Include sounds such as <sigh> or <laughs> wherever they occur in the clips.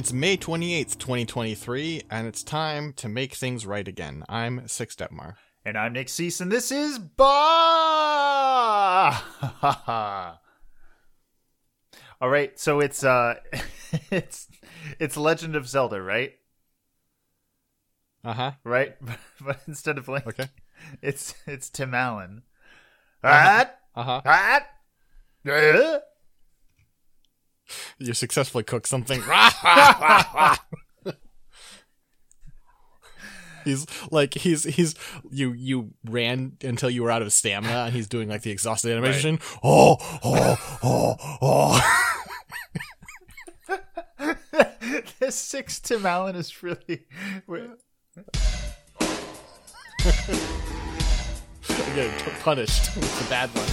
It's May 28th, 2023, and it's time to make things right again. I'm Six Detmar. And I'm Nick Cease, and this is Bah. <laughs> All right, so it's uh, <laughs> it's it's Legend of Zelda, right? Uh huh. Right, <laughs> but instead of Link, Okay. it's it's Tim Allen. What? Uh huh. You successfully cooked something. <laughs> he's like he's he's you you ran until you were out of stamina, and he's doing like the exhausted animation. Oh oh oh oh. <laughs> this six Tim Allen is really. we're- <laughs> I'm getting p- punished with the bad one.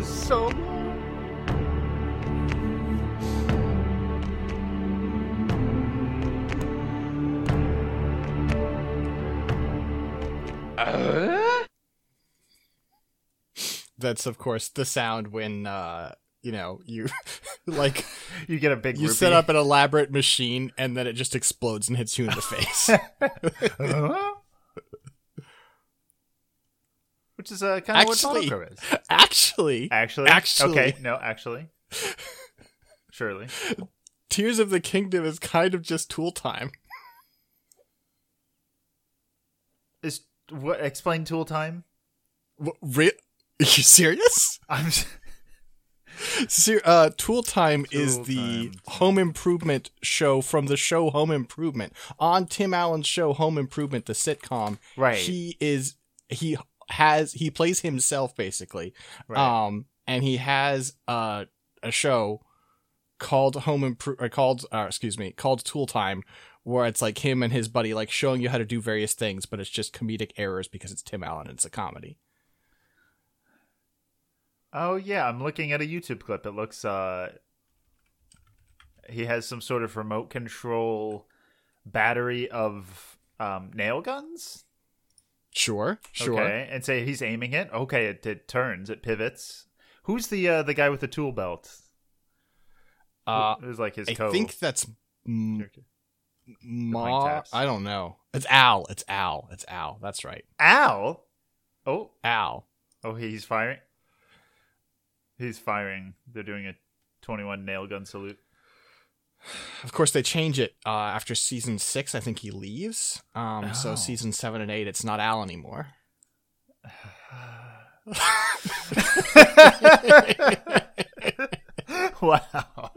Man, this one is so long. That's of course the sound when uh you know you <laughs> like You get a big. you rupee. set up an elaborate machine and then it just explodes and hits you in the face. Huh? <laughs> <laughs> Which is uh, kind of what Actually- is. Actually, Actually, Actually. okay, no, actually, surely. Tears of the Kingdom is kind of just tool time. Is what explain tool time? Wh- Re- Are you serious? I'm Ser- uh, Tool Time is the Time. home improvement show from the show Home Improvement. On Tim Allen's show Home Improvement, the sitcom, right. he is he has he plays himself basically. right. Um, and he has uh, a show called Home Improve, uh, called uh, excuse me, called Tool Time, where it's like him and his buddy like showing you how to do various things, but it's just comedic errors because it's Tim Allen and it's a comedy. oh yeah, I'm looking at a YouTube clip. It looks uh, he has some sort of remote control battery of um nail guns. Sure, sure. Okay, and say he's aiming it. Okay, it, it turns, it pivots. Who's the uh, the guy with the tool belt? Uh, it was like his I co. think that's M- Ma. I don't know. It's Al. It's Al. It's Al. That's right. Al. Oh, Al. oh, he's firing. He's firing. They're doing a twenty-one nail gun salute. Of course, they change it uh, after season six. I think he leaves. Um, Oh. So season seven and eight, it's not Al anymore. <laughs> <laughs> wow.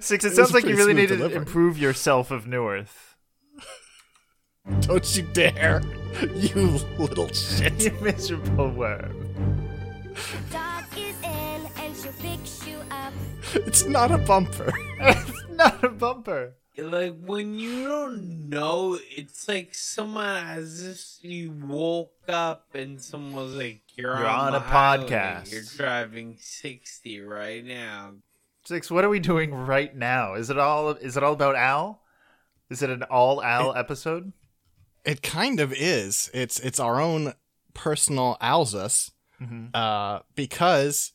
Six. It was sounds like you really smooth need to improve yourself of Neworth. Don't you dare, you little shit. <laughs> You miserable worm. <laughs> It's not a bumper. <laughs> it's not a bumper. Like when you don't know, it's like someone as if you woke up and someone was like, "You're, You're on, on the a highway. podcast." You're driving sixty right now." Six. What are we doing right now? Is it all? Is it all about Al? Is it an all Al episode? It kind of is. It's it's our own personal Alzus, Mhm. uh, because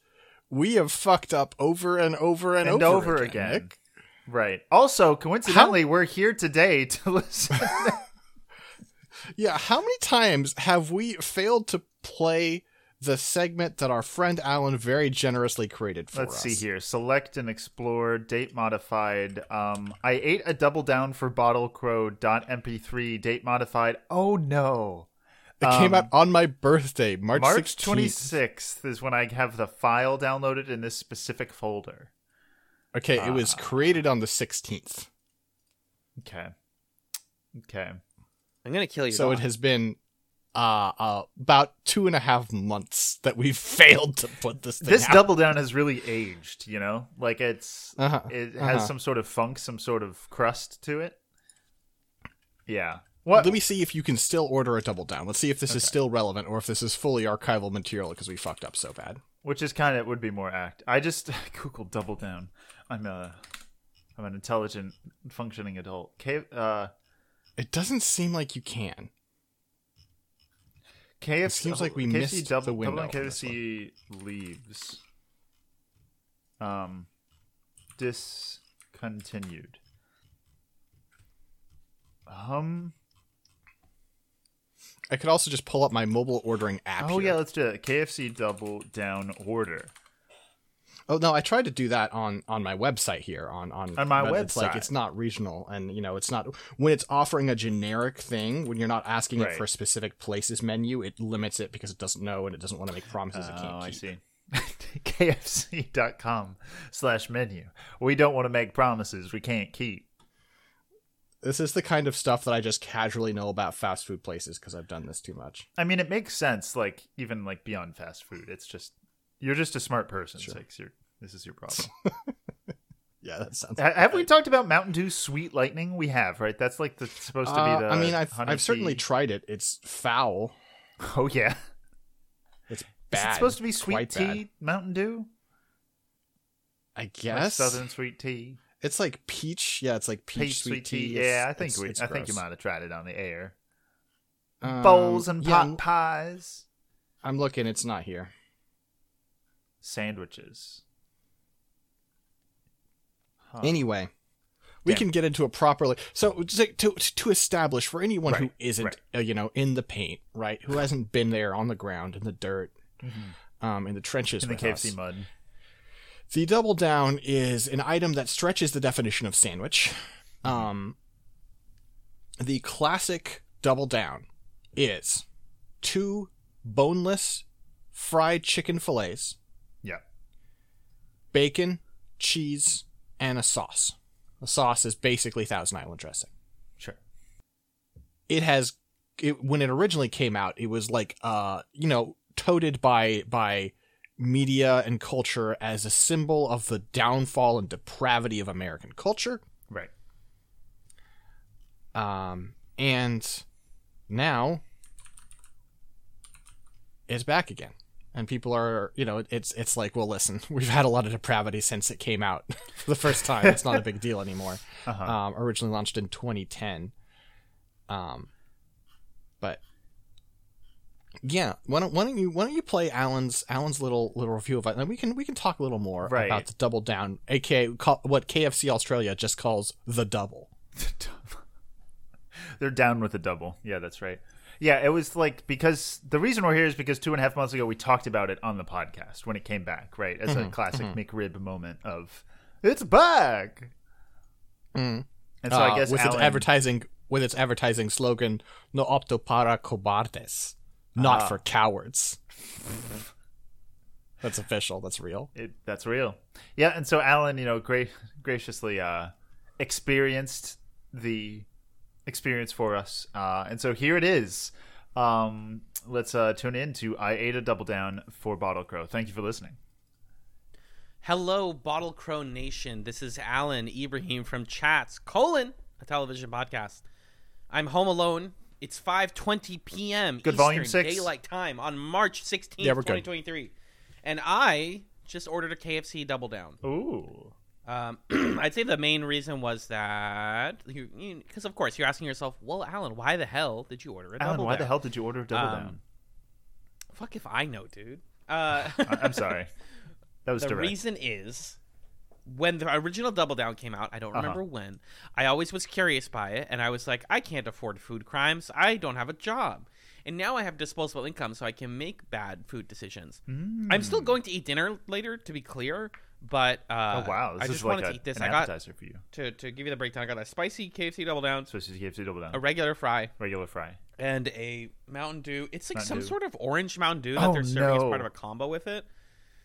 we have fucked up over and over and, And over, over again. again. Right. Also, coincidentally, we're here today to <laughs> listen. Yeah, how many times have we failed to play the segment that our friend Alan very generously created for us? Let's see here. Select and explore. Date modified. Um, I ate a double down for Bottle Crow. MP3. Date modified. Oh no. It came Um, out on my birthday, March, March twenty sixth is when I have the file downloaded in this specific folder. Okay, it was Ah. created on the 16th. Okay. Okay. I'm gonna kill you. So it has been uh, uh about two and a half months that we've <laughs> failed to put this thing This out. double down has really aged. You know, like it's Uh-huh, it has uh-huh. some sort of funk, some sort of crust to it. Yeah. What? Let me see if you can still order a double down. Let's see if this is still relevant or if this is fully archival material because we fucked up so bad. Which is kind of would be more act. I just <laughs> googled double down. I'm a I'm an intelligent, functioning adult. Cave, uh, It doesn't seem like you can. KFC seems like we KFC missed double, the window Double on KFC leaves. Um, discontinued. Um. I could also just pull up my mobile ordering app. Oh here. yeah, let's do it. KFC double down order. Oh no, I tried to do that on on my website here on on On my but It's like website. it's not regional, and you know it's not when it's offering a generic thing when you're not asking it for a specific places menu. It limits it because it doesn't know and it doesn't want to make promises it can't Oh, I keep. see. <laughs> KFC.com slash menu. We don't want to make promises we can't keep. This is the kind of stuff that I just casually know about fast food places because I've done this too much. I mean, it makes sense. Like even like beyond fast food, it's just you're just a smart person. Six. You're, this is your problem. <laughs> Yeah, that sounds. Ha- have we talked about Mountain Dew Sweet Lightning? We have, right? That's like the supposed to be Uh, the. I mean, I've I've certainly tea- tried it. It's foul. oh yeah, It's is bad. it supposed to be sweet tea bad. Mountain Dew? I guess Southern sweet tea, it's like peach. Yeah, it's like peach, peach sweet, tea. Yeah, I think it's- we. it's I think you might have tried it on the air. Um, Bowls and yeah, pot pies, I'm looking. It's not here. sandwiches. Huh. Anyway, we can get into a properly. So to to, to establish for anyone who Right, isn't, right. uh, you know, in the paint, right, who hasn't been there on the ground in the dirt, um, in the trenches Mm-hmm. in the KFC us, mud. The double down is an item that stretches the definition of sandwich. Um, the classic double down is two boneless fried chicken fillets, Yeah. bacon, cheese, and a sauce. The sauce is basically Thousand Island dressing. Sure. It has, it, when it originally came out, it was like, uh, you know, toted by by media and culture as a symbol of the downfall and depravity of American culture. Right. Um, and now it's back again. And people are, you know, it's it's like, well, listen, <laughs> we've had a lot of depravity since it came out <laughs> for the first time. It's not a big deal anymore. <laughs> Uh-huh. Um, originally launched in 2010. Um, but yeah, why don't why don't you why don't you play Alan's Alan's little little review of it, and we can we can talk a little more Right. about the double down, aka what KFC Australia just calls the double. <laughs> They're down with the double. Yeah, that's right. Yeah, it was like because the reason we're here is because two and a half months ago we talked about it on the podcast when it came back, right? As a classic McRib moment of it's back. Mm. And so I Uh, guess with Alan, its advertising with its advertising slogan "No apto para cobardes," not Ah. for cowards. That's official. That's real. it, that's real. Yeah, and so Alan, you know, gra- graciously uh, experienced the experience for us, uh, and so here it is. Um, let's uh, tune in to I ate a double down for Bottle Crow. Thank you for listening. Hello, Bottle Crow Nation. This is Alan Ibrahim from Chatz, colon, a television podcast. I'm home alone. It's 5:20 p.m. Good Eastern volume six? Daylight Time on March 16th, Yeah, we're good. 2023. And I just ordered a KFC double down. Ooh. Um, <clears throat> I'd say the main reason was that because of course you're asking yourself, well, Alan, why the hell did you order a double down? Alan, double why down? the hell did you order a double Um, down? Fuck if I know, dude. Uh, <laughs> I- I'm sorry. <laughs> That was the direct. reason is when the original Double Down came out, I don't Uh-huh. remember when. I always was curious by it, and I was like, I can't afford food crimes. I don't have a job. And now I have disposable income, so I can make bad food decisions. I'm still going to eat dinner later, to be clear, but uh, oh wow, this I just like wanted a, to eat this. I got appetizer for you. to to give you the breakdown. I got a spicy KFC Double Down, spicy KFC double down, a regular fry, regular fry. and a Mountain Dew. It's like Mountain some Dew. sort of orange Mountain Dew that Oh, they're serving as part of a combo with it.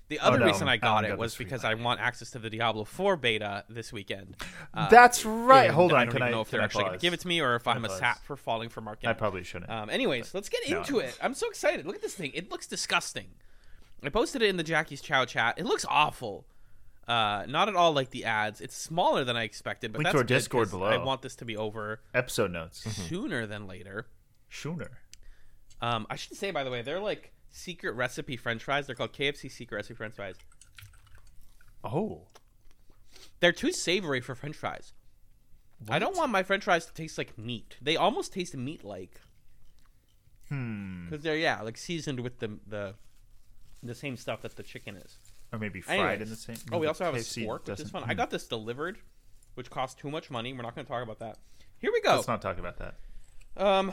The other no. reason I got Alan it was this for you. because I want access to the Diablo 4 beta this weekend. Uh, That's right. Hold on. I don't can even I know if they're I actually going to give it to me or if I'm a sap for falling for market. I probably shouldn't. Um, anyways, let's get No. into it. I'm so excited. Look at this thing. It looks disgusting. I posted it in the Jackie's Chow chat. It looks awful. Uh, not at all like the ads. It's smaller than I expected, but Link that's to our Discord below. I want this to be over Episode notes. sooner than later. Sooner. Um, I should say, by the way, they're like secret recipe French fries. They're called KFC secret recipe French fries. Oh. They're too savory for French fries. I don't want my French fries to taste like meat. They almost taste meat like Hmm. because they're yeah like seasoned with the the the same stuff that the chicken is. Or maybe fried Anyways. in the same. Oh, we also have a KFC spork, which is fun. hmm. I got this delivered, which cost too much money. We're not going to talk about that. Here we go. Let's not talk about that. Um,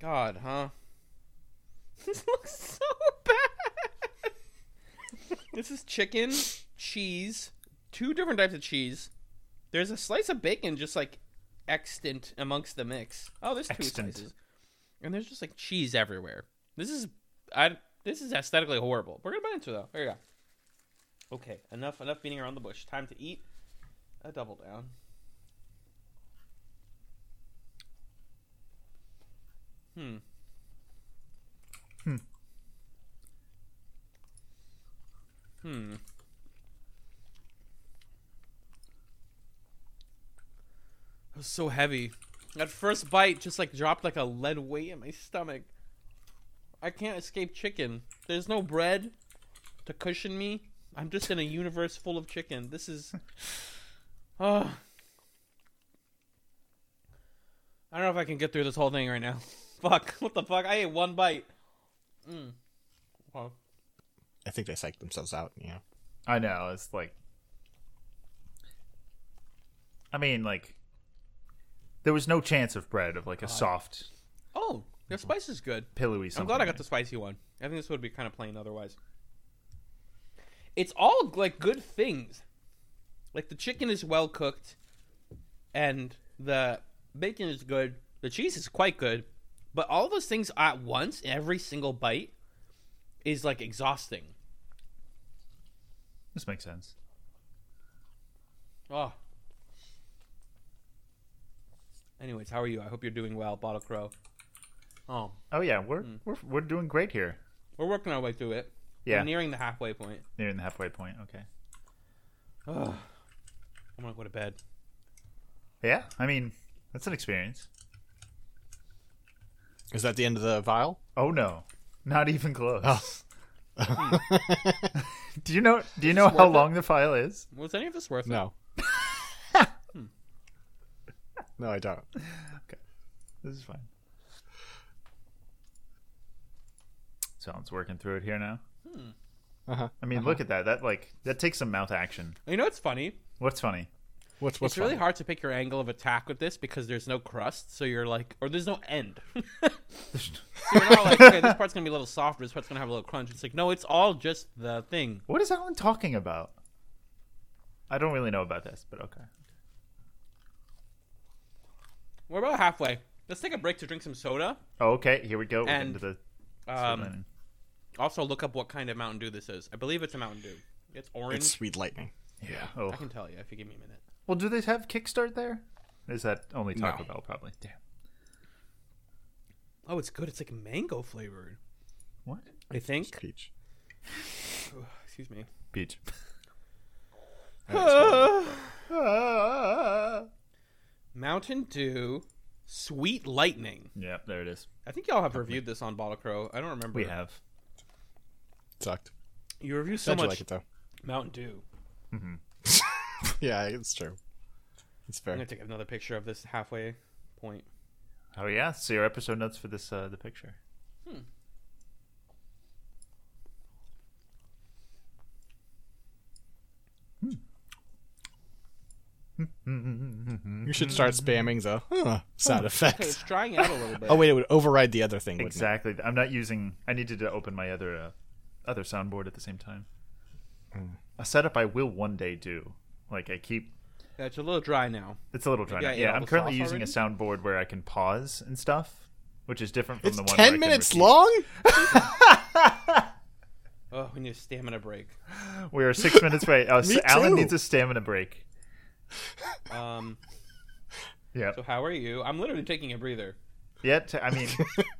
God, huh? <laughs> This looks so bad. this is chicken, cheese, two different types of cheese. There's a slice of bacon just like extant amongst the mix. Oh, there's two Extant. slices, and there's just like cheese everywhere. This is, I. This is aesthetically horrible. We're gonna bite into it though. There you go. Okay, enough enough beating around the bush. Time to eat a double down. Hmm. Hmm. Hmm. It was so heavy. That first bite just like dropped like a lead weight in my stomach. I can't escape chicken. There's no bread to cushion me. I'm just in a universe full of chicken. This is. Oh. <sighs> I don't know if I can get through this whole thing right now. <laughs> Fuck. What the fuck? I ate one bite. Mm. Well, I think they psyched themselves out. Yeah. I know. It's like. I mean, like. There was no chance of bread of like a soft, Oh, the spice is good. pillowy something. I'm glad I got the spicy one. I think this would be kind of plain otherwise. It's all like good things. Like the chicken is well cooked, and the bacon is good. The cheese is quite good, but all those things at once, every single bite, is like exhausting. This makes sense. Oh. Anyways, how are you? I hope you're doing well, Bottle Crow. Oh, Oh yeah, we're Hmm. we're we're doing great here. we're working our way through it. Yeah, We're nearing the halfway point. nearing the halfway point. Okay. Oh. I'm gonna go to bed. Yeah, I mean that's an experience. Is that the end of the vial? Oh no, not even close. Oh. <laughs> do you know? Do you know how worth it? long the file is? Was any of this worth it? No. <laughs> Hmm. no, I don't. Okay, this is fine. So it's working through it here now. Hmm. Uh-huh. I mean, uh-huh. look at that. That like that takes some mouth action. You know what's funny? What's funny? What's what's it's really funny? hard to pick your angle of attack with this because there's no crust, so you're like, or there's no end. <laughs> so you're not like, okay, this part's gonna be a little softer, this part's gonna have a little crunch. It's like, no, it's all just the thing. What is Alan talking about? I don't really know about this, but okay. We're about halfway. Let's take a break to drink some soda. Oh, okay. Here we go. And, into the Um, also, look up what kind of Mountain Dew this is. I believe it's a Mountain Dew. It's orange. It's sweet lightning. yeah. Oh. I can tell you if you give me a minute. Well, do they have Kickstart there? Is that only Taco No. Bell? Probably. Damn. Oh, it's good. It's like mango flavored. What? I think. Peach. <sighs> Excuse me. Peach. <laughs> <laughs> Mountain Dew, Sweet Lightning. yeah, there it is. I think y'all have reviewed this on Bottle Crow. I don't remember. We have. Sucked. You review so Glad you much like it though. Mountain Dew. Mm-hmm. <laughs> Yeah, it's true. It's fair. I'm gonna take another picture of this halfway point. Oh yeah. See your episode notes for this. Uh, the picture. You should start spamming the huh, sound Okay, effects. it's drying out a little bit. <laughs> Oh wait, it would override the other thing. Wouldn't Exactly. I'm not using. I needed to open my other uh, other soundboard at the same time. A setup I will one day do. Like I keep. Yeah, it's a little dry now. It's a little dry. Now. Yeah, I'm currently sauce using a soundboard where I can pause and stuff, which is different from It's the one. where I ten can minutes repeat. long. <laughs> Oh, we need a stamina break. We are six minutes away. <laughs> Uh, Me so Alan too. needs a stamina break. Um, Yeah. so how are you? I'm literally taking a breather. Yeah. T- I mean,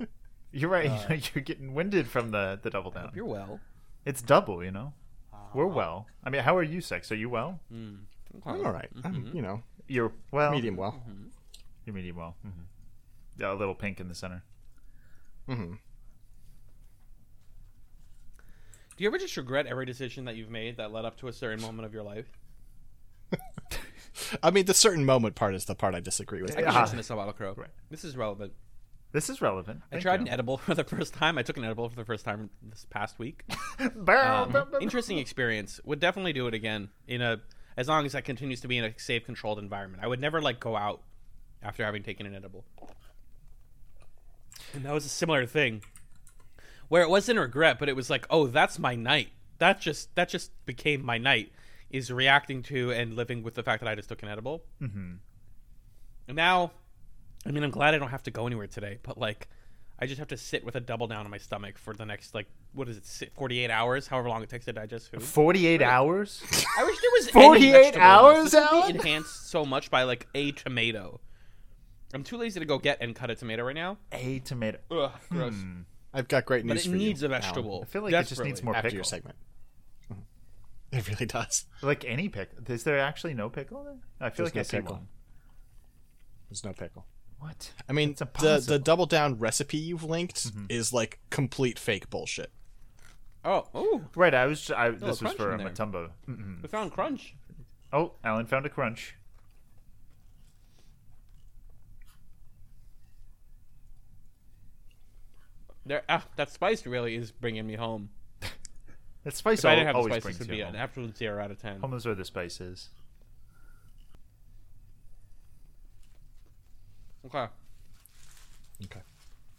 <laughs> you're right. you know, you're getting winded from the the double down. Hope you're well. It's double. You know. We're well. I mean, how are you, sex? Are you well? Mm. I'm all right. I'm, you know, You're well. medium well. You're medium well. hmm Yeah, a little pink in the center. hmm Do you ever just regret every decision that you've made that led up to a certain moment of your life? <laughs> I mean, the certain moment part is the part I disagree with. I can Ah. mention this about Crow. Right. This is relevant. This is relevant. I tried you. an edible <laughs> for the first time. I took an edible for the first time this past week. <laughs> Um, interesting experience. Would definitely do it again in a as long as that continues to be in a safe, controlled environment. I would never like go out after having taken an edible. And that was a similar thing, where it wasn't regret, but it was like, oh, that's my night. That just that just became my night. Is reacting to and living with the fact that I just took an edible. Mm-hmm. And now, I mean, I'm glad I don't have to go anywhere today, but like. I just have to sit with a double down on my stomach for the next like what is it, 48 hours, however long it takes to digest food. 48 hours? I wish there was 48 any vegetable in this. hours, This would be enhanced so much by like a tomato. I'm too lazy to go get and cut a tomato right now. A tomato. Ugh, gross. Hmm. I've got great news But news it for you. needs a Alan, vegetable. I feel like it just needs Desperately. more after pickle. your segment. <laughs> It really does. Like any pickle. Is there actually no pickle there? I feel There's like I no see pickle. one. There's no pickle. What? I mean, It's the the double down recipe you've linked Mm-hmm. is like complete fake bullshit. Oh, oh, Right, I was. I, this was for a. Matumbo. Mm-mm. we found crunch. Oh, Alan found a crunch. There, ah, that spice really is bringing me home. <laughs> That spice If I al- didn't have the always spice, brings this would you be home. an absolute zero out of ten. Home is where the spice is. Okay, Okay.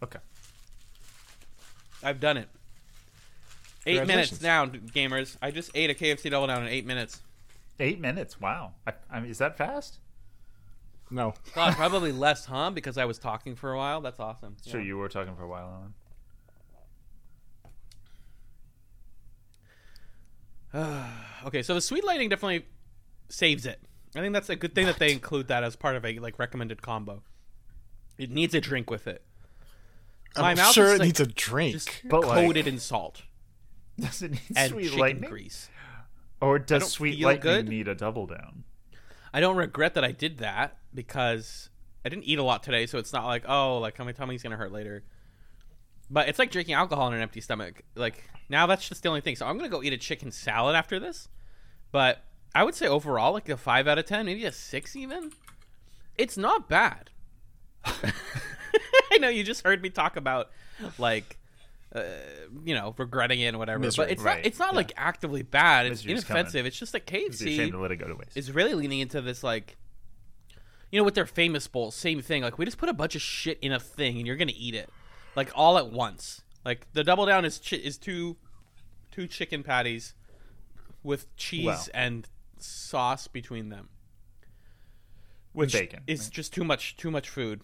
Okay. I've done it. Eight minutes Congratulations. now, gamers. I just ate a KFC double down in eight minutes. Eight minutes. Wow. I, I mean, is that fast? No. God, <laughs> probably less, huh? Because I was talking for a while. That's awesome. Sure, Yeah. you were talking for a while, Alan. <sighs> Okay, so the sweet lightning definitely saves it. I think that's a good thing that they include that as part of a like recommended combo. It needs a drink with it. My I'm mouth sure is, it like, needs a drink. Just But, like- coated in salt Does it need and sweet chicken lightning? grease. Or does sweet lightning good. need a double down? I don't regret that I did that because I didn't eat a lot today, so it's not like oh, like my tummy's gonna hurt later. But it's like drinking alcohol on an empty stomach. Like now, that's just the only thing. So I'm gonna go eat a chicken salad after this. But I would say overall, like a five out of ten, maybe a six even. It's not bad. <laughs> I know you just heard me talk about like. Uh, you know, regretting it and whatever, Misery. but it's Right. not. It's not like actively bad. It's Misery's inoffensive. coming. It's just like You'd be ashamed KFC to let it go to waste. is really leaning into this like you know with their famous bowls same thing like we just put a bunch of shit in a thing and you're gonna eat it like all at once like the double down is chi- is two two chicken patties with cheese Wow. and sauce between them which bacon, is right? just too much too much food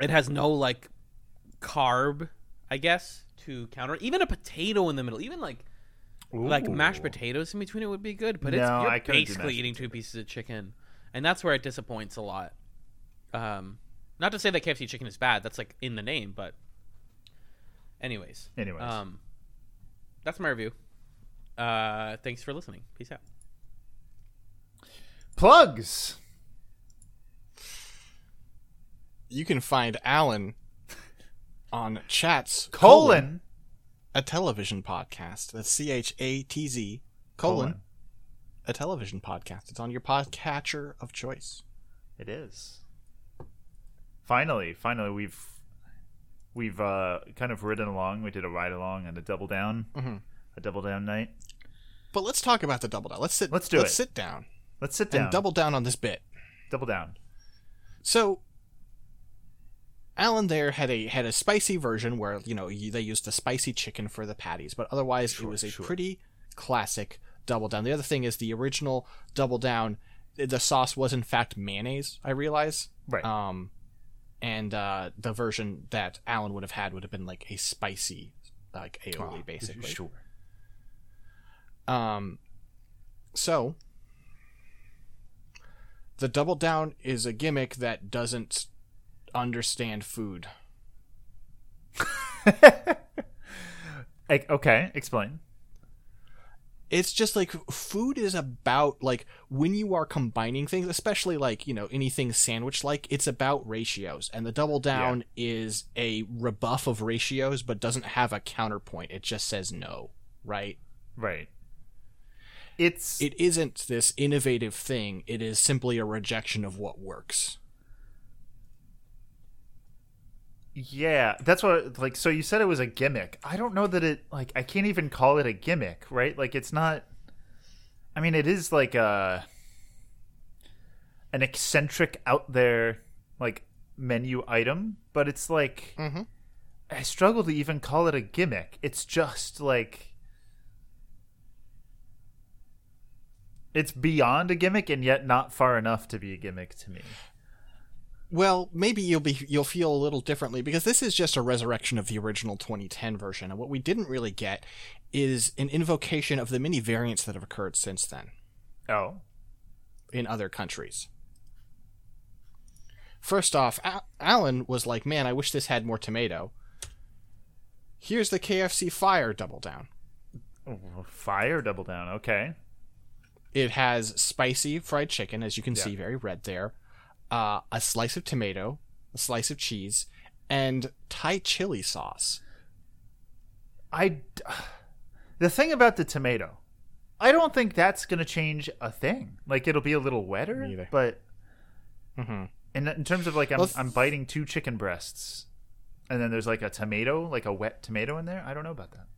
it has no like carb i guess to counter even a potato in the middle even like like mashed potatoes in between it would be good, but it's you're I basically eating two pieces of chicken, and that's where it disappoints a lot. Um, not to say that KFC chicken is bad; that's like in the name, but anyways, Anyways. um, that's my review. Uh, thanks for listening. Peace out. Plugs. You can find Alan on Chatz Colon. a television podcast. That's C H A T Z colon, Colon. a television podcast. It's on your podcatcher of choice. It is. Finally, finally, we've we've uh, kind of ridden along. We did a ride along and a double down, Mhm. a double down night. But let's talk about the double down. Let's sit. Let's do let's it. sit down Let's sit down. and double down on this bit. double down. So, Alan there had a had a spicy version where you know you, they used the spicy chicken for the patties, but otherwise Sure, it was a sure. pretty classic double down. The other thing is the original double down. The sauce was in fact mayonnaise. I realize. Right. Um, and uh, the version that Alan would have had would have been like a spicy, like aioli, Ah, basically. Sure. Um, so the double down is a gimmick that doesn't understand food. <laughs> Okay, explain. It's just like food is about like when you are combining things, especially like, you know, anything sandwich like, it's about ratios. And the double down is a rebuff of ratios but doesn't have a counterpoint. It just says no, right? Right. it's it isn't this innovative thing. It is simply a rejection of what works. Yeah, that's what like so you said it was a gimmick. I don't know that it like I can't even call it a gimmick, right? Like it's not I mean it is like a an eccentric out there like menu item, but it's like Mhm. I struggle to even call it a gimmick. It's just like it's beyond a gimmick and yet not far enough to be a gimmick to me. Well, maybe you'll be you'll feel a little differently because this is just a resurrection of the original 2010 version, and what we didn't really get is an invocation of the many variants that have occurred since then Oh. in other countries. First off, Al- Alan was like, "Man, I wish this had more tomato." Here's the KFC Fire Double Down. Fire double down. Okay. It has spicy fried chicken, as you can Yeah. see, very red there. Uh, a slice of tomato, a slice of cheese, and Thai chili sauce. I the thing about the tomato, I don't think that's gonna change a thing. Like it'll be a little wetter, but Mm-hmm. in in terms of like I'm Well, I'm biting two chicken breasts, and then there's like a tomato, like a wet tomato in there. I don't know about that.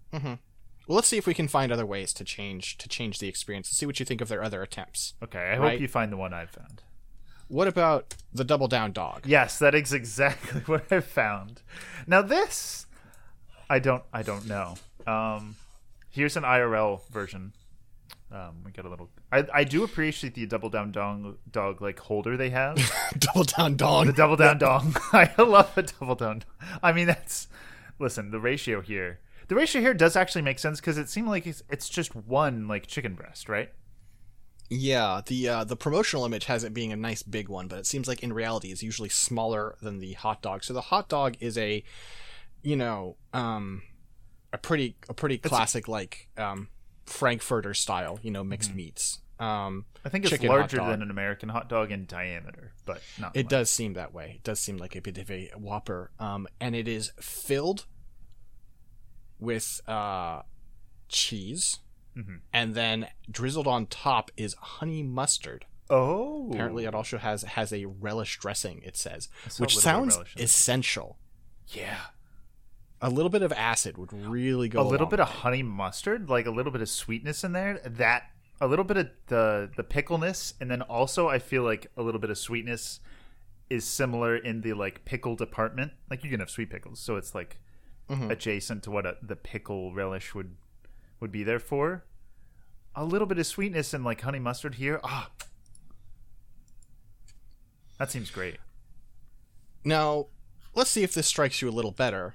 Well, let's see if we can find other ways to change to change the experience. See what you think of their other attempts. Okay, I Right. hope you find the one I've found. What about the double down dog? Yes, that is exactly <laughs> what I found. Now this, I don't I don't know. Um, here's an IRL version. Um, we got a little. I, I do appreciate the double down dog dog like holder they have. <laughs> double down dog. The double down <laughs> dong. I love the double down. I mean, that's listen. The ratio here, the ratio here does actually make sense because it seemed like it's, it's just one like chicken breast, right? Yeah, the uh, the promotional image has it being a nice big one, but it seems like in reality it's usually smaller than the hot dog. So the hot dog is a, you know, um, a pretty a pretty classic like um, Frankfurter style, you know, mixed meats. Um, I think it's larger than an American hot dog in diameter, but not. It much. does seem that way. It does seem like a bit of a whopper. Um, and it is filled with uh, cheese, Mhm. and then drizzled on top is honey mustard. Oh, Apparently, it also has has a relish dressing. It says, which little bit of sounds essential. yeah. A little bit of acid would really go. A little bit of honey mustard, like a little bit of sweetness in there. That a little bit of the the pickleness, and then also I feel like a little bit of sweetness is similar in the like pickle department. Like you can have sweet pickles, so it's like Mhm. adjacent to what a, the pickle relish would would be there for. A little bit of sweetness and like honey mustard here. Ah, that seems great. Now, let's see if this strikes you a little better.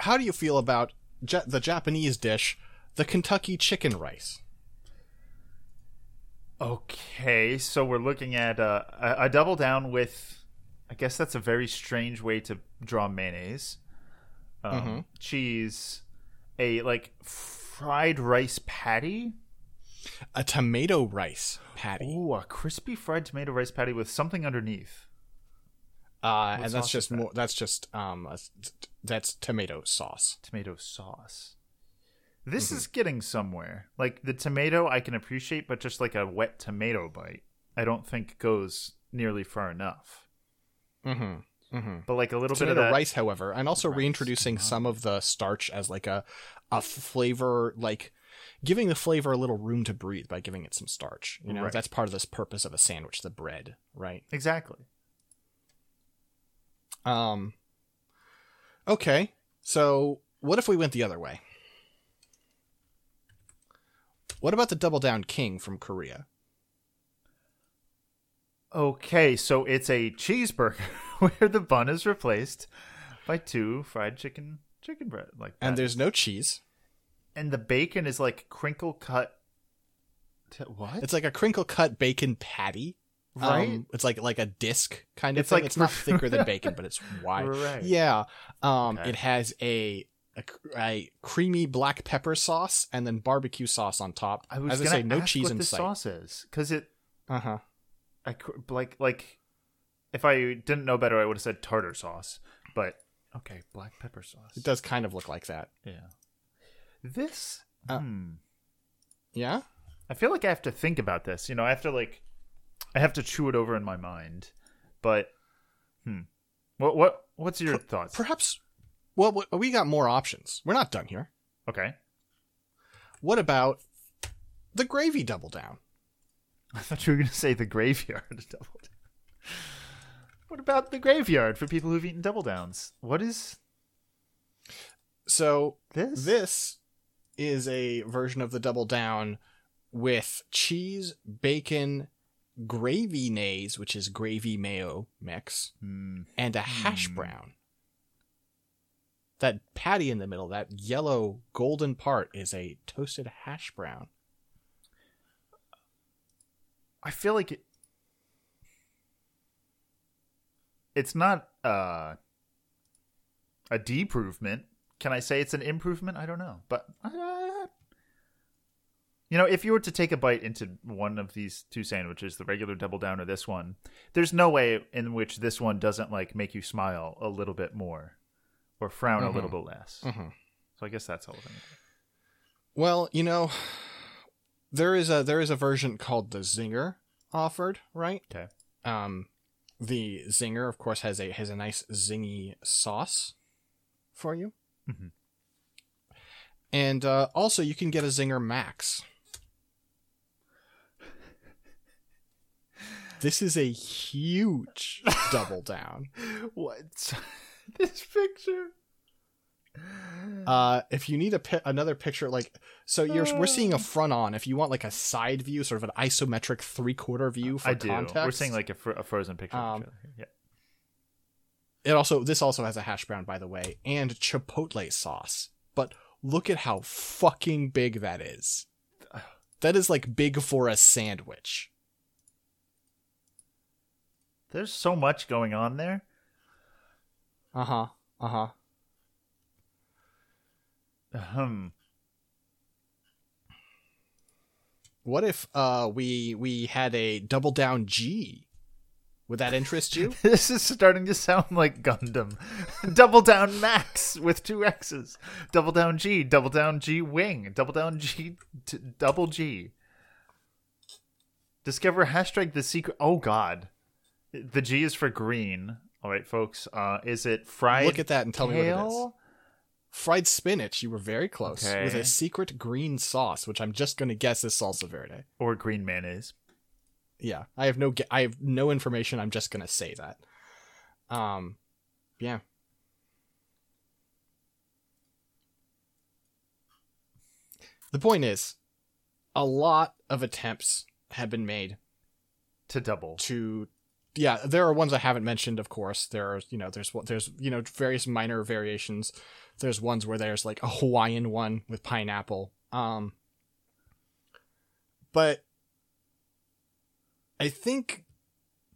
How do you feel about ja- the Japanese dish, the Kentucky chicken rice? Okay, so we're looking at uh, a, a double down with, I guess that's a very strange way to draw mayonnaise, um, Mhm. cheese, a like fried rice patty. A tomato rice patty. Ooh, a crispy fried tomato rice patty with something underneath. Uh, What and that's just that? more. That's just um. a- that's tomato sauce. Tomato sauce. This is getting somewhere. Like the tomato, I can appreciate, but just like a wet tomato bite, I don't think goes nearly far enough. Mm-hmm. Mm-hmm. But like a little bit of that rice, however, and also Rice, reintroducing come on. some of the starch as like a a flavor, like giving the flavor a little room to breathe by giving it some starch. You know, Right. that's part of this purpose of a sandwich, the bread, right? exactly. Um. Okay, so what if we went the other way? What about the Double Down King from Korea? Okay, so it's a cheeseburger <laughs> where the bun is replaced by two fried chicken chicken bread like that. And there's no cheese. and the bacon is like crinkle cut. T- what? It's like a crinkle cut bacon patty. Right? Um, it's like like a disc kind of It's thing. like- it's not <laughs> thicker than bacon, but it's wide. Right. Yeah. Um, Okay. it has a, a a creamy black pepper sauce and then barbecue sauce on top. I was As I gonna say, no cheese what in the sight. sauce is because it Uh huh. I like like if I didn't know better, I would have said tartar sauce. But okay, black pepper sauce. It does kind of look like that. Yeah. This. Uh, hmm. Yeah. I feel like I have to think about this. You know, I have to like, I have to chew it over in my mind. But, hmm, what what what's your thoughts? Perhaps. Well, we got more options. We're not done here. okay, What about the gravy double down? <laughs> I thought you were gonna say the graveyard <laughs> double. Down. What about the graveyard for people who've eaten double downs? What is So this? this is a version of the double down with cheese, bacon, gravy nays, which is gravy mayo mix, Hmm. and a hash brown. That patty in the middle, that yellow golden part, is a toasted hash brown. I feel like it, it's not uh, a deprovement. Can I say it's an improvement? I don't know, but uh, you know, if you were to take a bite into one of these two sandwiches, the regular double down or this one, there's no way in which this one doesn't like make you smile a little bit more or frown a little bit less. Mhm. So I guess that's all. Well, you know, there is a there is a version called the Zinger offered, right? Okay. Um, the Zinger, of course, has a has a nice zingy sauce for you, Mhm. and uh, also you can get a Zinger Max. This is a huge double down. <laughs> What? <laughs> this picture? Uh, if you need a pi- another picture, like so, you're we're seeing a front on. If you want like a side view, sort of an isometric three quarter view for I do. context, We're seeing like a, fr- a frozen picture. of Um, each other. Yeah. It also this also has a hash brown, by the way, and chipotle sauce. But look at how fucking big that is. That is like big for a sandwich. There's so much going on there. Uh huh. Uh huh. Hmm. What if uh we we had a double down G? Would that interest you? <laughs> This is starting to sound like Gundam. <laughs> double down Max with two X's. Double down G. Double down G Wing. Double down G. T- double G. Discover hashtag the secret. Oh God. The G is for green. All right, folks. Uh, is it fried? Look at that and tell me what it is. Fried spinach. You were very close with a secret green sauce, which I'm just gonna guess is salsa verde. or green mayonnaise. Yeah, I have no I have no information. I'm just gonna say that. Um, yeah. The point is, a lot of attempts have been made To double. to. Yeah, there are ones I haven't mentioned. Of course, there are. You know, there's what there's you know various minor variations. There's ones where there's like a Hawaiian one with pineapple. Um, but I think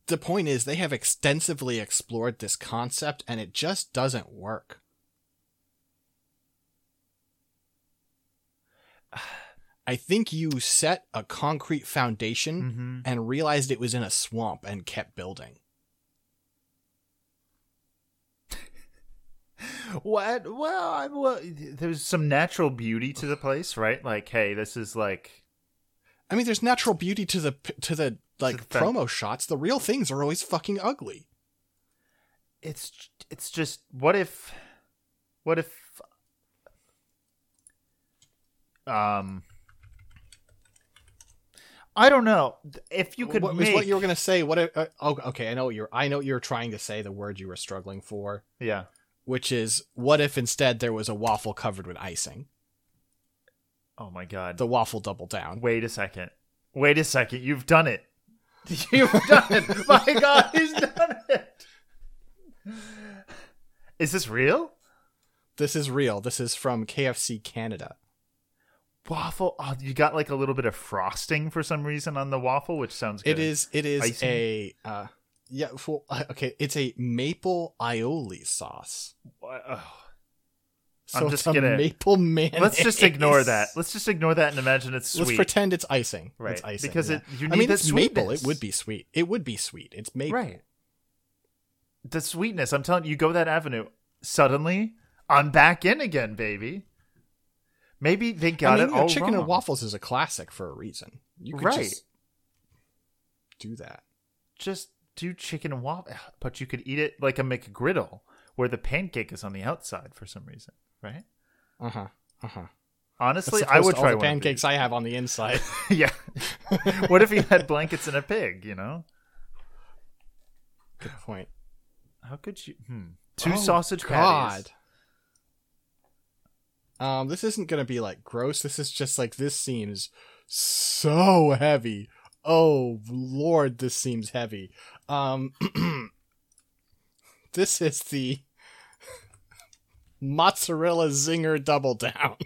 the point is they have extensively explored this concept and it just doesn't work. <sighs> I think you set a concrete foundation Mm-hmm. and realized it was in a swamp and kept building. What? Well, I, well, there's some natural beauty to the place, right? Like, hey, this is like I mean, there's natural beauty to the to the like the fact- promo shots. The real things are always fucking ugly. it's it's just what if what if um I don't know if you could what make what you were gonna say? What? if- Uh, oh, okay. I know what you're. I know what you're trying to say. The word you were struggling for, yeah which is, what if instead there was a waffle covered with icing? oh my god The waffle double down. wait a second wait a second you've done it <laughs> you've <laughs> done it my god he's done it is this real This is real. This is from KFC Canada. waffle oh, you got like a little bit of frosting for some reason on the waffle which sounds good It is. It is Icing? a. Uh, yeah. Well, uh, okay. It's a maple aioli sauce. What- ugh. So I'm just gonna- maple mayonnaise. Let's just ignore that. Let's just ignore that and imagine it's sweet. Let's pretend it's icing. Right, It's icing. because yeah. it- you I need mean, that it's maple. It would be sweet. It would be sweet. It's maple. right. The sweetness. I'm telling you, you go that avenue. Suddenly, I'm back in again, baby. Maybe they got I mean, it you know, all chicken wrong. and waffles is a classic for a reason. You could Right. just do that. Just do chicken and waffle, but you could eat it like a McGriddle, where the pancake is on the outside for some reason, right? Uh huh. Uh huh. Honestly, I would try all the one of pancakes I have on the inside. <laughs> yeah. <laughs> what if you had blankets and a pig? You know, Good point. how could you? Hmm. Two Oh, sausage God. patties. Um, this isn't gonna be like gross. This is just like this seems so heavy. Oh lord, this seems heavy. Um, <clears throat> this is the <laughs> mozzarella zinger double down.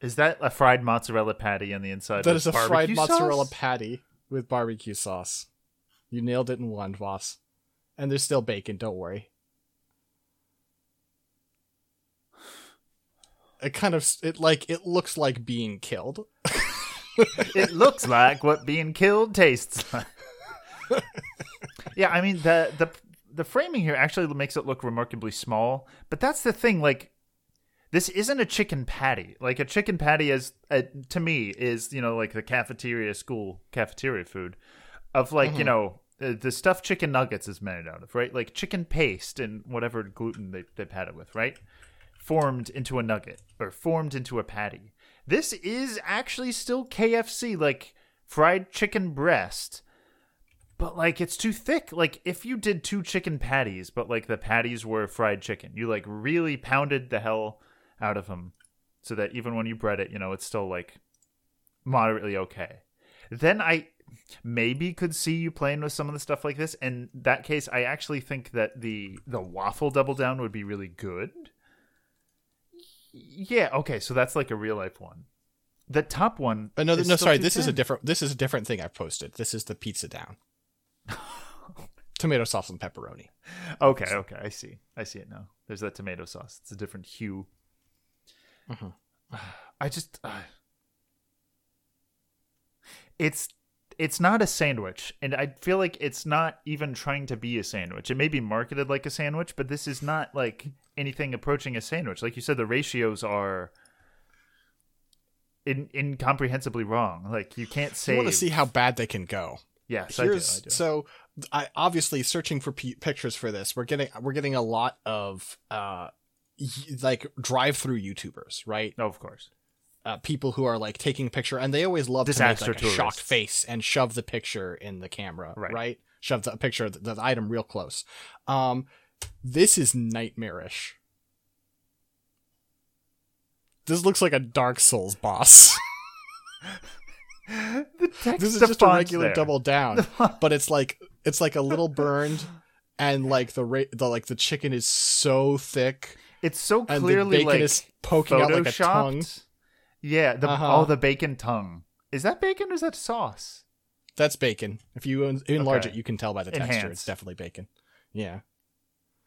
Is that a fried mozzarella patty on the inside? That is a fried barbecue mozzarella patty with barbecue sauce. You nailed it in one, boss. And there's still bacon. Don't worry. It kind of it like it looks like being killed. <laughs> it looks like what being killed tastes like. <laughs> yeah, I mean the the the framing here actually makes it look remarkably small, but that's the thing. Like, this isn't a chicken patty. Like a chicken patty is uh, to me is you know like the cafeteria school cafeteria food of like you know the stuff chicken nuggets is made out of, right? Like chicken paste and whatever gluten they they've had it with, right? Formed into a nugget or formed into a patty. This is actually still KFC, like fried chicken breast, but like it's too thick. Like if you did two chicken patties, but like the patties were fried chicken, you like really pounded the hell out of them so that even when you bread it, you know, it's still like moderately okay. Then I maybe could see you playing with some of the stuff like this. In that case, I actually think that the the waffle double down would be really good. Yeah, okay, so that's like a real life one. The top one. Uh, no, no, sorry. This is a different. This is a different thing I've posted. This is the pizza down. Tomato sauce and pepperoni. Okay, okay, I see. I see it now. There's that tomato sauce. It's a different hue. Mhm. I just uh, it's it's not a sandwich, and I feel like it's not even trying to be a sandwich. It may be marketed like a sandwich, but this is not like anything approaching a sandwich. Like you said, the ratios are in, incomprehensibly wrong. Like you can't say. You want to see how bad they can go. Yes, I do. I do. so I obviously searching for p- pictures for this. We're getting we're getting a lot of uh y- like drive-through YouTubers, right? oh, of course. uh, people who are like taking a picture and they always love Disaster to make like a shocked face and shove the picture in the camera Right. right, shove the picture the, the item real close um this is nightmarish this looks like a dark souls boss <laughs> The text this is just a regular there. double down <laughs> but it's like it's like a little <laughs> burned and like the ra- the like the chicken is so thick It's so and clearly the bacon like is poking out like a tongue photoshopped. Yeah, the Uh-huh. oh the bacon tongue. Is that bacon or is that sauce? that's bacon if you enlarge Okay. it you can tell by the texture Enhanced. it's definitely bacon yeah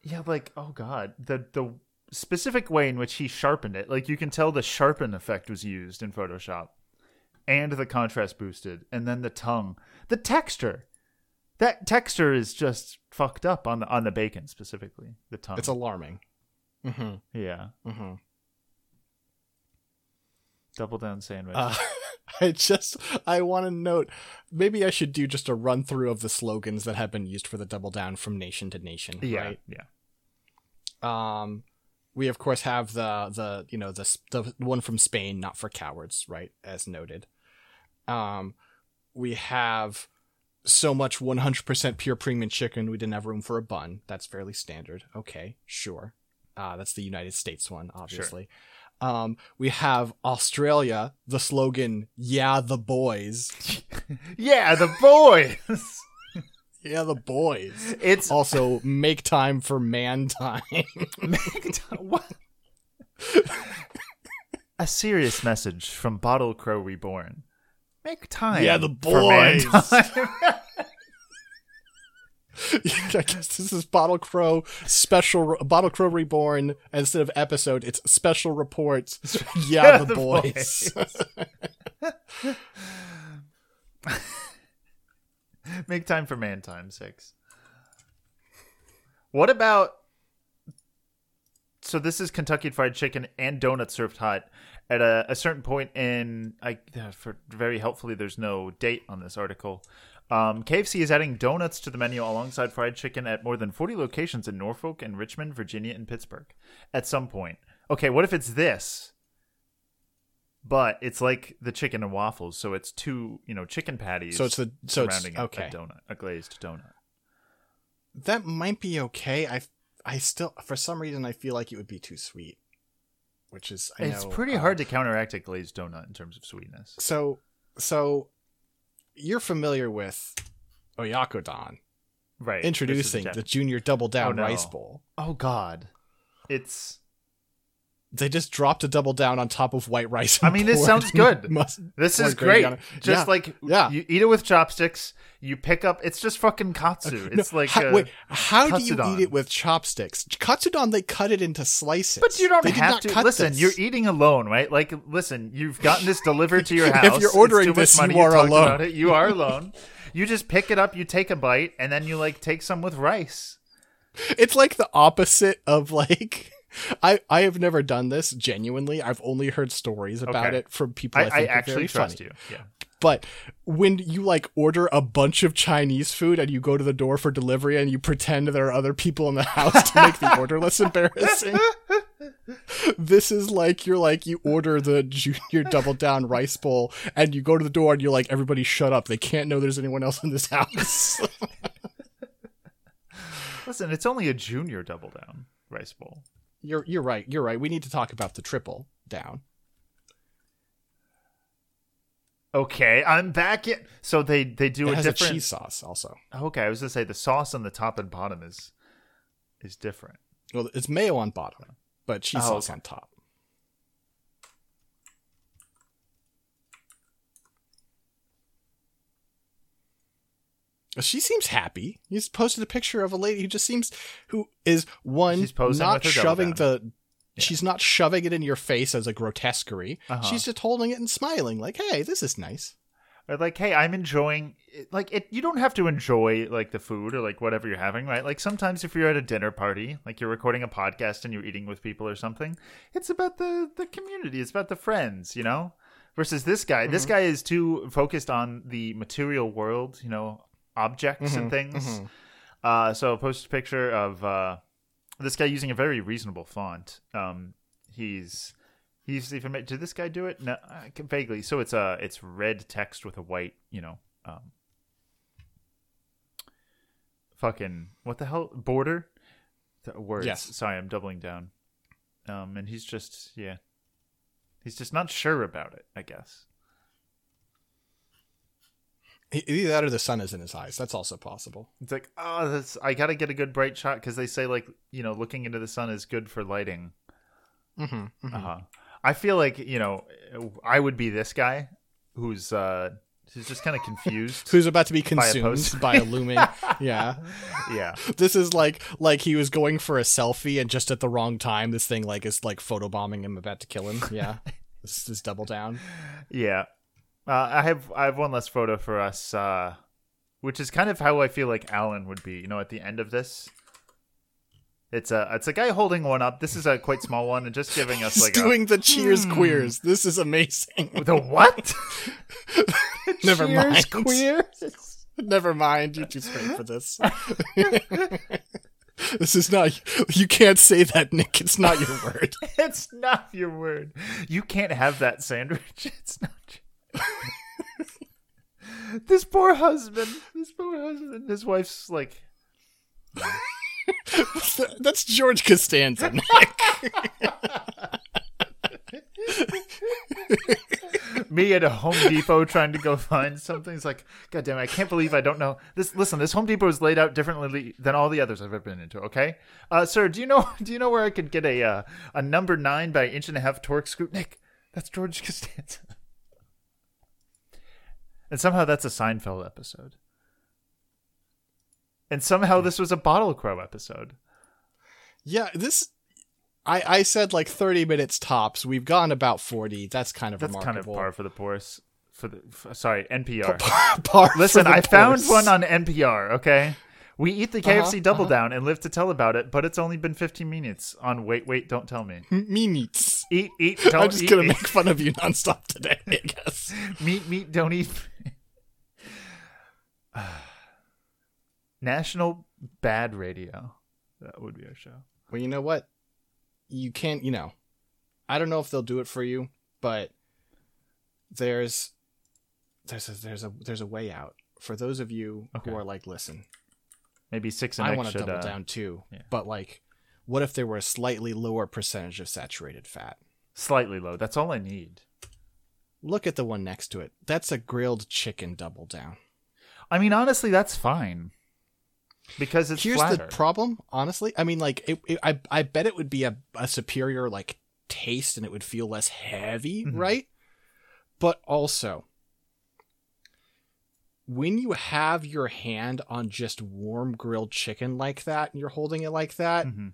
Yeah, like oh god, the the specific way in which he sharpened it, like you can tell the sharpen effect was used in Photoshop, and the contrast boosted, and then the tongue, the texture. That texture is just fucked up on the on the bacon specifically. The tongue. it's alarming mm-hmm yeah. mm-hmm Double down sandwich. Uh, <laughs> I just I want to note maybe I should do just a run through of the slogans that have been used for the double down from nation to nation. yeah, Right. yeah. Um, we of course have the the you know the the one from Spain, not for cowards, right? As noted. Um, we have so much 100% pure premium chicken. We didn't have room for a bun. That's fairly standard. Okay, sure. Uh, that's the United States one, obviously. Sure. Um, we have Australia, the slogan, yeah, the boys. <laughs> Yeah, the boys. <laughs> Yeah, the boys. it's Also, make time for man time. <laughs> what? A serious message from Bottle Crow Reborn. Make time. Yeah, the boys. <laughs> <laughs> I guess this is Bottle Crow special, Bottle Crow Reborn. Instead of episode, it's special reports. <laughs> Yeah, the, the boys. Make time for man time six. What about so this is Kentucky Fried Chicken and donuts served hot. At a, a certain point in, I for very helpfully, there's no date on this article. Um, KFC is adding donuts to the menu alongside fried chicken at more than 40 locations in Norfolk and Richmond, Virginia, and Pittsburgh. At some point, okay, what if it's this? But it's like the chicken and waffles, so it's two, you know, chicken patties. So it's the so surrounding a- okay. a donut, a glazed donut. That might be okay. I I still for some reason I feel like it would be too sweet, which is I it's know, pretty uh, hard to counteract a glazed donut in terms of sweetness. So so you're familiar with Oyakodon Right. introducing the Junior Double Down Oh, no. Rice Bowl. Oh God, it's. They just dropped a double down on top of white rice. I <laughs> mean, this sounds <laughs> good. must- This is great. Just Yeah. like Yeah. you eat it with chopsticks. You pick up. It's just fucking katsu. It's No, like how, wait, how do you eat it with chopsticks? Katsudon, they cut it into slices. But you don't They have to. Listen, this. you're eating alone, right? Like, listen, you've gotten this delivered to your <laughs> house. If you're ordering this, you are alone. It. You are alone. you just pick it up, you take a bite, and then you like take some with rice. It's like the opposite of like. I, I have never done this genuinely. I've only heard stories about Okay. it from people. I, I, think I actually trust funny. you. Yeah. But when you like order a bunch of Chinese food and you go to the door for delivery and you pretend there are other people in the house to make the order less embarrassing. <laughs> this is like you're like you order the junior double down rice bowl and you go to the door and you're like everybody shut up. They can't know there's anyone else in this house. <laughs> Listen, it's only a junior double down rice bowl. You're you're right. You're right. We need to talk about the triple down. Okay, I'm back. In. So they they do It a has different. a cheese sauce also. Okay, I was gonna say the sauce on the top and bottom is is different. Well, it's mayo on bottom, but cheese Oh, sauce okay. on top. She seems happy. He's posted a picture of a lady who just seems who is one She's not with her double shoving the she's not shoving it in your face as a grotesquerie. Uh-huh. She's just holding it and smiling like, "Hey, this is nice." Or like, hey, I'm enjoying. Like, it. You don't have to enjoy like the food or like whatever you're having, right? Like sometimes if you're at a dinner party, like you're recording a podcast and you're eating with people or something, it's about the the community. It's about the friends, you know. Versus this guy. This guy is too focused on the material world, you know, objects and things. Uh, so I posted a picture of uh, this guy using a very reasonable font. Um, he's he's even did this guy do it? No, uh, vaguely. So it's uh it's red text with a white, you know, um, fucking what the hell border? The words. Yes. Sorry, I'm doubling down. Um, and he's just yeah, he's just not sure about it. I guess. Either that or the sun is in his eyes. That's also possible. It's like, oh, that's I gotta get a good bright shot because they say like you know looking into the sun is good for lighting. Mm-hmm. Uh-huh. I feel like you know I would be this guy who's uh who's just kind of confused. <laughs> Who's about to be By a consumed by a looming? <laughs> yeah. yeah, This is like like he was going for a selfie and just at the wrong time this thing like is like photobombing him about to kill him. Yeah. <laughs> this is double down. yeah. Uh, I have I have one less photo for us, uh, which is kind of how I feel like Alan would be. You know, at the end of this. It's a it's a guy holding one up. This is a quite small one, and just giving us He's like a, doing the cheers queers. This is amazing. the what? <laughs> Never Cheers, mind. queers. Never mind. You're too straight for this. <laughs> this is not you can't say that, Nick. It's not your word. <laughs> It's not your word. You can't have that sandwich. It's not. <laughs> this poor husband. This poor husband. His wife's like, <laughs> That's George Costanza, <laughs> me at a Home Depot trying to go find something. It's like, God damn it, I can't believe I don't know this. Listen, this Home Depot is laid out differently than all the others I've ever been into. Okay, uh, sir, do you know do you know where I could get a uh, a number nine by inch and a half torque screw? Nick, that's George Costanza. And somehow that's a Seinfeld episode. And somehow this was a Bottle Crow episode. Yeah, this I I said like 30 minutes tops. We've gone about 40. That's kind of That's kind of par for the course. For the f- sorry NPR. <laughs> Par for Listen, I found one on NPR. Okay, We eat the Uh-huh, KFC Double uh-huh. Down and live to tell about it, but it's only been 15 minutes on Wait, Wait, Don't Tell Me. Meats. Eat, eat, don't <laughs> I'm just gonna eat. make fun of you nonstop today, I guess. <laughs> Meat, meat, don't eat. <sighs> National Bad Radio. That would be our show. Well, you know what? You can't, you know, I don't know if they'll do it for you, but there's there's a there's a there's a way out for those of you Okay. who are like, listen, Maybe six and I want to double uh, down too, yeah. but like, what if there were a slightly lower percentage of saturated fat? slightly low. That's all I need. Look at the one next to it. That's a grilled chicken double down. I mean, honestly, that's fine because it's Here's flatter. the problem, honestly. I mean, like, it, it- I I bet it would be a, a superior like taste, and it would feel less heavy, Mhm. right? But also, when you have your hand on just warm grilled chicken like that, and you're holding it like that, Mhm.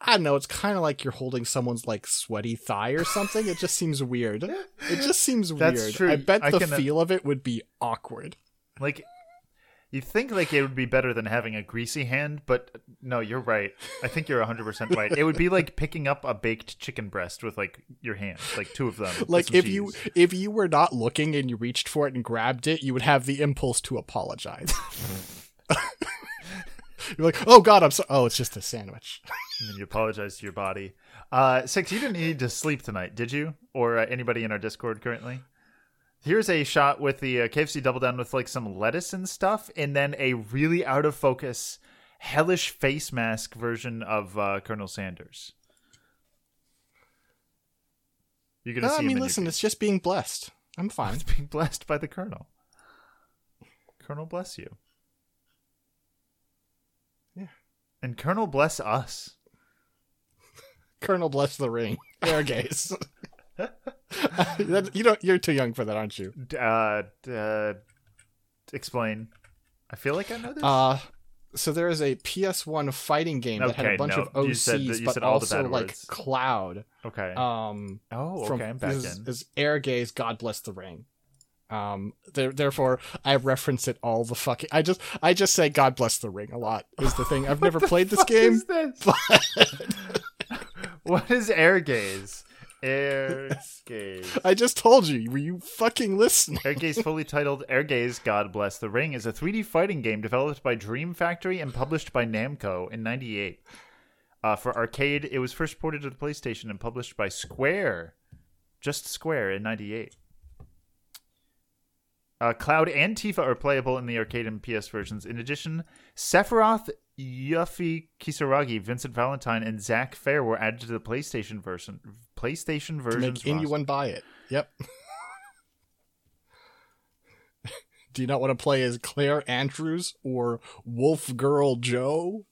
I don't know. It's kind of like you're holding someone's like sweaty thigh or something. it just seems weird. It just seems <laughs> That's weird. true. I bet I the can, uh, feel of it would be awkward. Like, you think like it would be better than having a greasy hand, but no, you're right. I think you're 100 percent right. It would be like picking up a baked chicken breast with like your hands, like two of them. <laughs> like if you if you were not looking and you reached for it and grabbed it you would have the impulse to apologize <laughs> you're like oh god i'm sorry. oh it's just a sandwich And then you apologize to your body. Uh, Six, you didn't need to sleep tonight, did you? Or uh, anybody in our Discord currently? Here's a shot with the uh, KFC Double Down with like some lettuce and stuff, and then a really out of focus, hellish face mask version of uh, Colonel Sanders. You're gonna no, see i mean listen it's just being blessed i'm <laughs> fine It's being blessed by the Colonel. Colonel bless you. Yeah. And Colonel bless us. <laughs> colonel bless the ring gaze <laughs> That- <laughs> you don't you're too young for that aren't you Uh, uh, explain. I feel like I know this. uh so there is a PS1 fighting game that had a bunch no, of OCs, you said that- you but also like words. Cloud. okay. Um, oh, from okay. I'm back is, in. is Ehrgeiz, God bless the ring. Um, there, therefore, I reference it all the fucking. I just, I just say God bless the ring a lot. Is the thing. I've <laughs> never played this What game. is this? <laughs> but what is Ehrgeiz? Air gaze. <laughs> I just told you. Were you fucking listening? Ehrgeiz, fully titled Ehrgeiz God Bless the Ring, is a 3D fighting game developed by Dream Factory and published by Namco in 98. Uh, for arcade, it was first ported to the PlayStation and published by Square. Just Square in 98. Uh, Cloud and Tifa are playable in the arcade and PS versions. In addition, Sephiroth, Yuffie Kisaragi, Vincent Valentine, and Zack Fair were added to the PlayStation version. PlayStation To versions. make anyone buy it. Yep. <laughs> Do you not want to play as Claire Andrews or Wolf Girl Joe?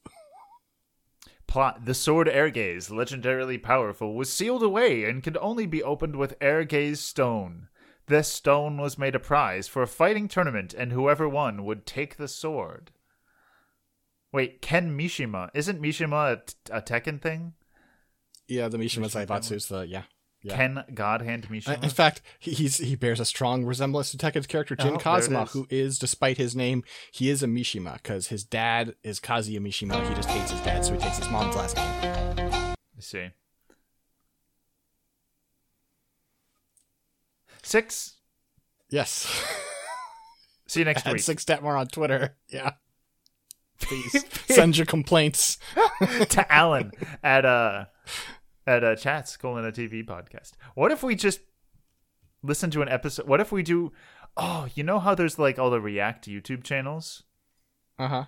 Plot The Sword Ehrgeiz, legendarily powerful, was sealed away and could only be opened with Ehrgeiz Stone. This stone was made a prize for a fighting tournament, and whoever won would take the sword. Wait, Ken Mishima. Isn't Mishima a Tekken thing? Yeah, the Mishima Mishima Zaibatsu's the yeah. Yeah. Ken Godhand Uh, Mishima? In fact, he, he's he bears a strong resemblance to Tekken's character Jin Oh, Kazama, is. who is, despite his name, he is a Mishima because his dad is Kazuya Mishima. He just hates his dad, so he takes his mom's last name. I see. Six. Yes, <laughs> See you next at week. Six Detmar on Twitter. <laughs> Yeah, please <laughs> send your complaints. <laughs> to Alan at uh at uh Chatz colon a TV podcast. What if we just listen to an episode? What if we do? Oh, you know how there's like all the React YouTube channels. Uh huh.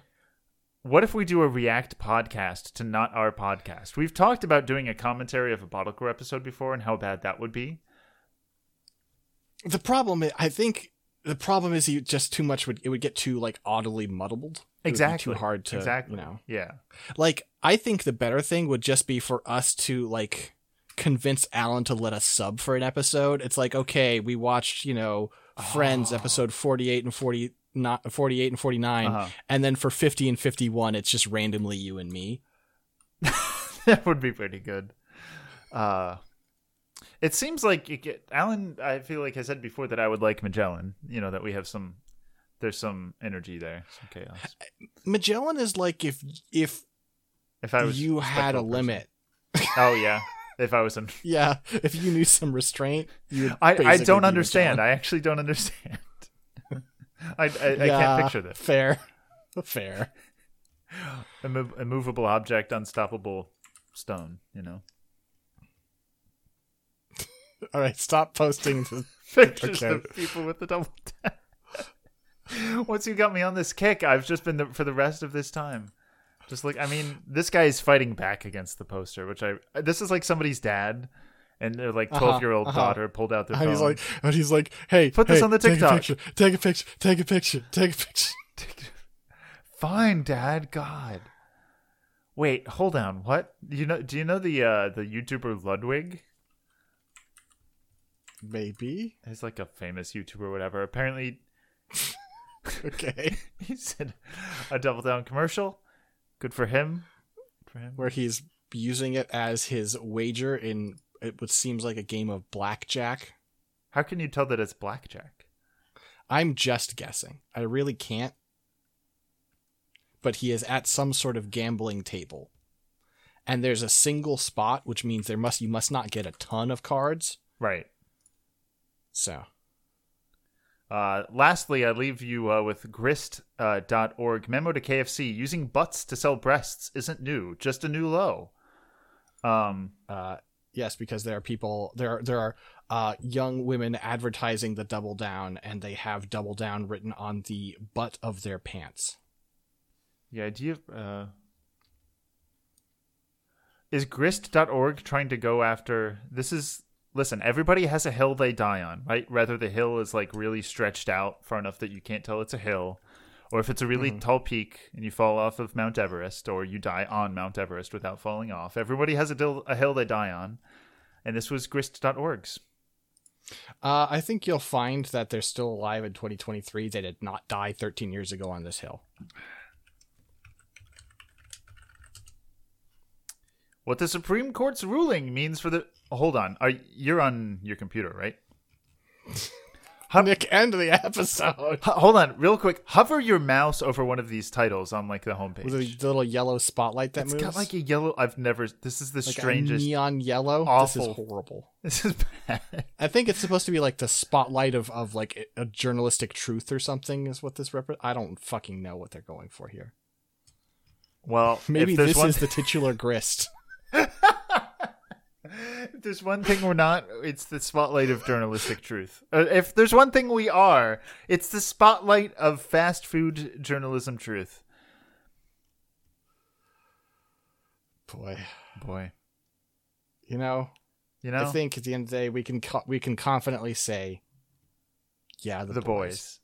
What if we do a React podcast to not our podcast? We've talked about doing a commentary of a Bottle Crow episode before and how bad that would be. The problem, is, I think, the problem is you just too much would it would get too like oddly muddled. It would be Exactly. too hard to exactly. you know. Yeah. Like, I think the better thing would just be for us to like convince Alan to let us sub for an episode. It's like, okay, we watched, you know, Friends Oh. episode 48 and 40 not 48 and 49 Uh-huh. and then for 50 and 51 it's just randomly you and me. <laughs> that would be pretty good. Uh, it seems like it get, Alan. I feel like I said before that I would like Magellan. You know that we have some there's some energy there, some chaos. Magellan is like if if If I was you had a person. limit. Oh yeah. If I was an <laughs> Yeah, if you knew some restraint, you. I, I don't understand. Magellan. I actually don't understand. <laughs> I, I, I Yeah, can't picture this. Fair, fair. Immo- immovable object, unstoppable stone. You know, <laughs> All right, stop posting. The, <laughs> pictures Okay. of people with the double tap. Once you got me on this kick, I've just been the, for the rest of this time. Just like I mean, this guy is fighting back against the poster, which I this is like somebody's dad and their like Uh-huh, twelve year old uh-huh. daughter pulled out their and phone. he's like, and he's like, hey, Put this on the take a TikTok. picture, take a picture, take a picture, <laughs> take a picture. Fine, Dad. God. Wait, hold on. What? You know? Do you know the uh, the YouTuber Ludwig? Maybe. He's like a famous YouTuber, or whatever. Apparently, <laughs> Okay. <laughs> he said a Double Down commercial. Good for him. Good for him. Where he's using it as his wager in it what seems like a game of blackjack. How can you tell that it's blackjack? I'm just guessing. I really can't. But he is at some sort of gambling table. And there's a single spot, which means there must you must not get a ton of cards. Right. So Uh, lastly, I leave you uh, with grist.org. Uh, org. Memo to KFC: Using butts to sell breasts isn't new, just a new low. Um, uh yes, because there are people there are there are uh young women advertising the double down and they have double down written on the butt of their pants. The idea of uh, is grist.org trying to go after this is listen, everybody has a hill they die on, right? Whether the hill is like really stretched out far enough that you can't tell it's a hill, or if it's a really tall peak and you fall off of Mount Everest, or you die on Mount Everest without falling off. Everybody has a, dil- a hill they die on, and this was grist.org's. Uh I think you'll find that they're still alive in 2023. They did not die 13 years ago on this hill. What the Supreme Court's ruling means for the. Oh, hold on, are you're on your computer, right? <laughs> Nick, end the episode. Hold on, real quick. Hover your mouse over one of these titles on like the homepage. With a little yellow spotlight that It's moves. It's got like a yellow. I've never. This is the like a strangest. neon yellow. awful- This is horrible. This is bad. I think it's supposed to be like the spotlight of, of like a journalistic truth or something is what this rep. I don't fucking know what they're going for here. Well, Maybe this one, is the titular grist. <laughs> if <laughs> there's one thing we're not, it's the spotlight of journalistic truth. Uh, if there's one thing we are, it's the spotlight of fast food journalism truth. Boy, Boy, you know, you know I think at the end of the day we can co- we can confidently say, yeah, the, the boys.